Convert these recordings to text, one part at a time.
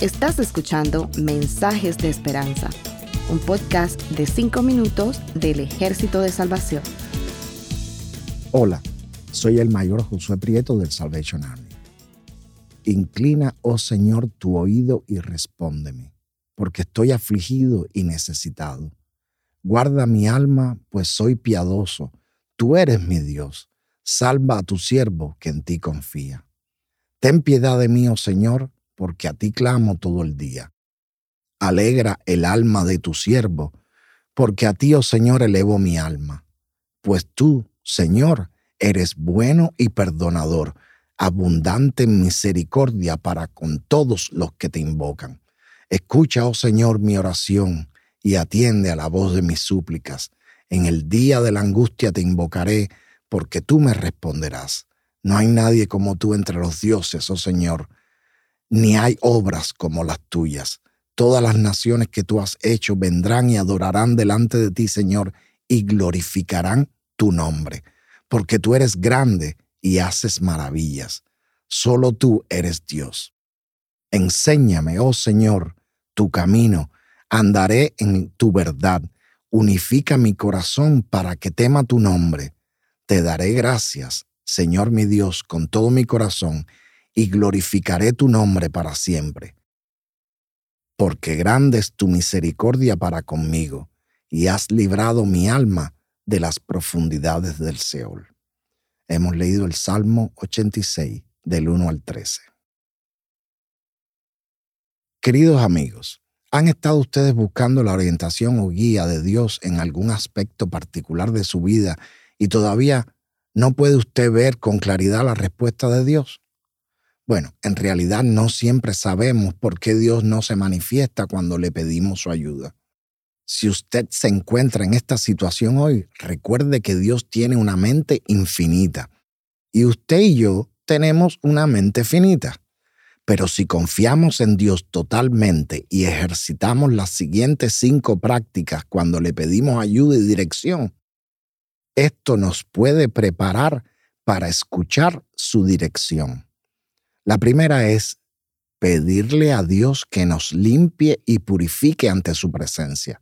Estás escuchando Mensajes de Esperanza, un podcast de 5 minutos del Ejército de Salvación. Hola, soy el mayor Josué Prieto del Salvation Army. Inclina, oh Señor, tu oído y respóndeme, porque estoy afligido y necesitado. Guarda mi alma, pues soy piadoso. Tú eres mi Dios. Salva a tu siervo que en ti confía. Ten piedad de mí, oh Señor, porque a ti clamo todo el día. Alegra el alma de tu siervo, porque a ti, oh Señor, elevo mi alma. Pues tú, Señor, eres bueno y perdonador, abundante en misericordia para con todos los que te invocan. Escucha, oh Señor, mi oración y atiende a la voz de mis súplicas. En el día de la angustia te invocaré, porque tú me responderás. No hay nadie como tú entre los dioses, oh Señor, ni hay obras como las tuyas. Todas las naciones que tú has hecho vendrán y adorarán delante de ti, Señor, y glorificarán tu nombre, porque tú eres grande y haces maravillas. Solo tú eres Dios. Enséñame, oh Señor, tu camino andaré en tu verdad. Unifica mi corazón para que tema tu nombre. Te daré gracias, Señor mi Dios, con todo mi corazón, y glorificaré tu nombre para siempre. Porque grande es tu misericordia para conmigo, y has librado mi alma de las profundidades del Seol. Hemos leído el Salmo 86, del 1 al 13. Queridos amigos, ¿Han estado ustedes buscando la orientación o guía de Dios en algún aspecto particular de su vida y todavía no puede usted ver con claridad la respuesta de Dios? Bueno, en realidad no siempre sabemos por qué Dios no se manifiesta cuando le pedimos su ayuda. Si usted se encuentra en esta situación hoy, recuerde que Dios tiene una mente infinita y usted y yo tenemos una mente finita. Pero si confiamos en Dios totalmente y ejercitamos las siguientes cinco prácticas cuando le pedimos ayuda y dirección, esto nos puede preparar para escuchar su dirección. La primera es pedirle a Dios que nos limpie y purifique ante su presencia.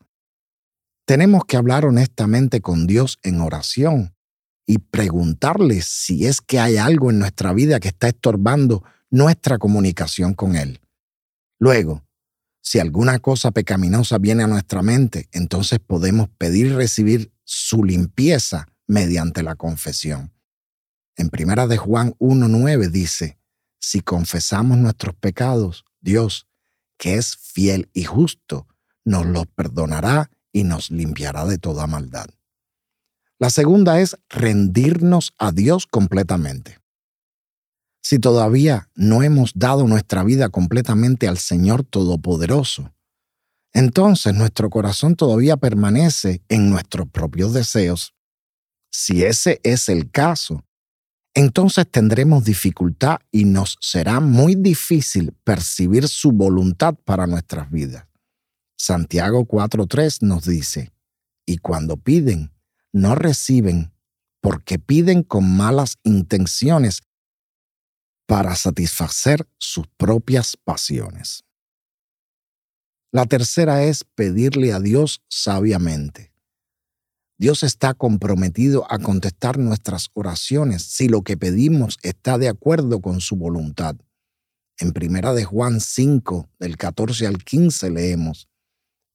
Tenemos que hablar honestamente con Dios en oración y preguntarle si es que hay algo en nuestra vida que está estorbando nuestra comunicación con Él. Luego, si alguna cosa pecaminosa viene a nuestra mente, entonces podemos pedir y recibir su limpieza mediante la confesión. En primera de Juan 1.9 dice, si confesamos nuestros pecados, Dios, que es fiel y justo, nos los perdonará y nos limpiará de toda maldad. La segunda es rendirnos a Dios completamente. Si todavía no hemos dado nuestra vida completamente al Señor Todopoderoso, entonces nuestro corazón todavía permanece en nuestros propios deseos. Si ese es el caso, entonces tendremos dificultad y nos será muy difícil percibir su voluntad para nuestras vidas. Santiago 4.3 nos dice, y cuando piden, no reciben, porque piden con malas intenciones para satisfacer sus propias pasiones. La tercera es pedirle a Dios sabiamente. Dios está comprometido a contestar nuestras oraciones si lo que pedimos está de acuerdo con su voluntad. En primera de Juan 5, del 14 al 15 leemos,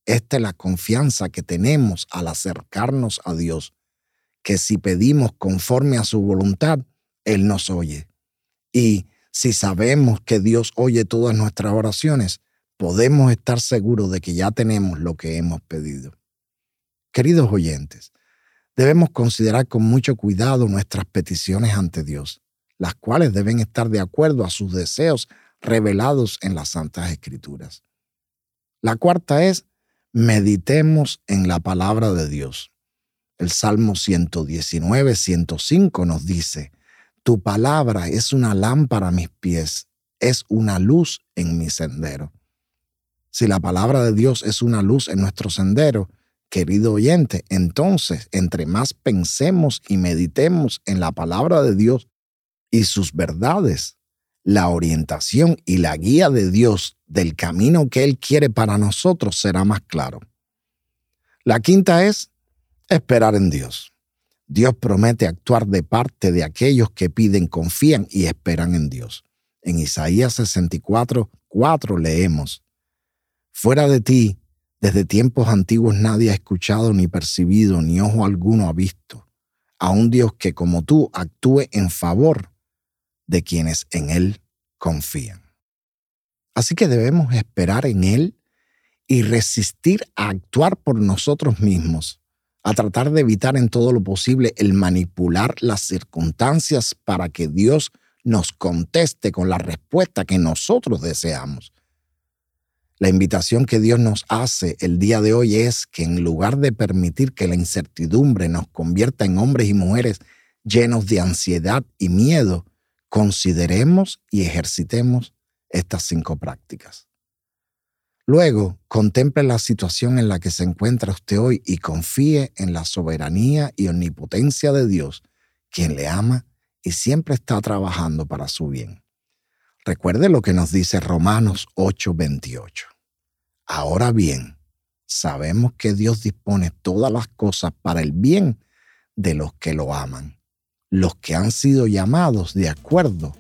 Esta es la confianza que tenemos al acercarnos a Dios, que si pedimos conforme a su voluntad, Él nos oye. Y si sabemos que Dios oye todas nuestras oraciones, podemos estar seguros de que ya tenemos lo que hemos pedido. Queridos oyentes, debemos considerar con mucho cuidado nuestras peticiones ante Dios, las cuales deben estar de acuerdo a sus deseos revelados en las Santas Escrituras. La cuarta es, meditemos en la palabra de Dios. El Salmo 119, 105 nos dice, tu palabra es una lámpara a mis pies, es una luz en mi sendero. Si la palabra de Dios es una luz en nuestro sendero, querido oyente, entonces, entre más pensemos y meditemos en la palabra de Dios y sus verdades, la orientación y la guía de Dios del camino que Él quiere para nosotros será más claro. La quinta es esperar en Dios. Dios promete actuar de parte de aquellos que piden, confían y esperan en Dios. En Isaías 64, 4 leemos, Fuera de ti, desde tiempos antiguos nadie ha escuchado ni percibido, ni ojo alguno ha visto, a un Dios que como tú actúe en favor de quienes en Él confían. Así que debemos esperar en Él y resistir a actuar por nosotros mismos a tratar de evitar en todo lo posible el manipular las circunstancias para que Dios nos conteste con la respuesta que nosotros deseamos. La invitación que Dios nos hace el día de hoy es que en lugar de permitir que la incertidumbre nos convierta en hombres y mujeres llenos de ansiedad y miedo, consideremos y ejercitemos estas cinco prácticas. Luego, contemple la situación en la que se encuentra usted hoy y confíe en la soberanía y omnipotencia de Dios, quien le ama y siempre está trabajando para su bien. Recuerde lo que nos dice Romanos 8:28. Ahora bien, sabemos que Dios dispone todas las cosas para el bien de los que lo aman, los que han sido llamados de acuerdo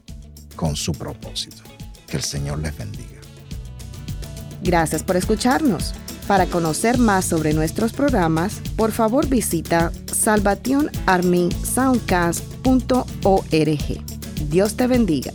con su propósito. Que el Señor les bendiga. Gracias por escucharnos. Para conocer más sobre nuestros programas, por favor visita salvationarmysoundcast.org. Dios te bendiga.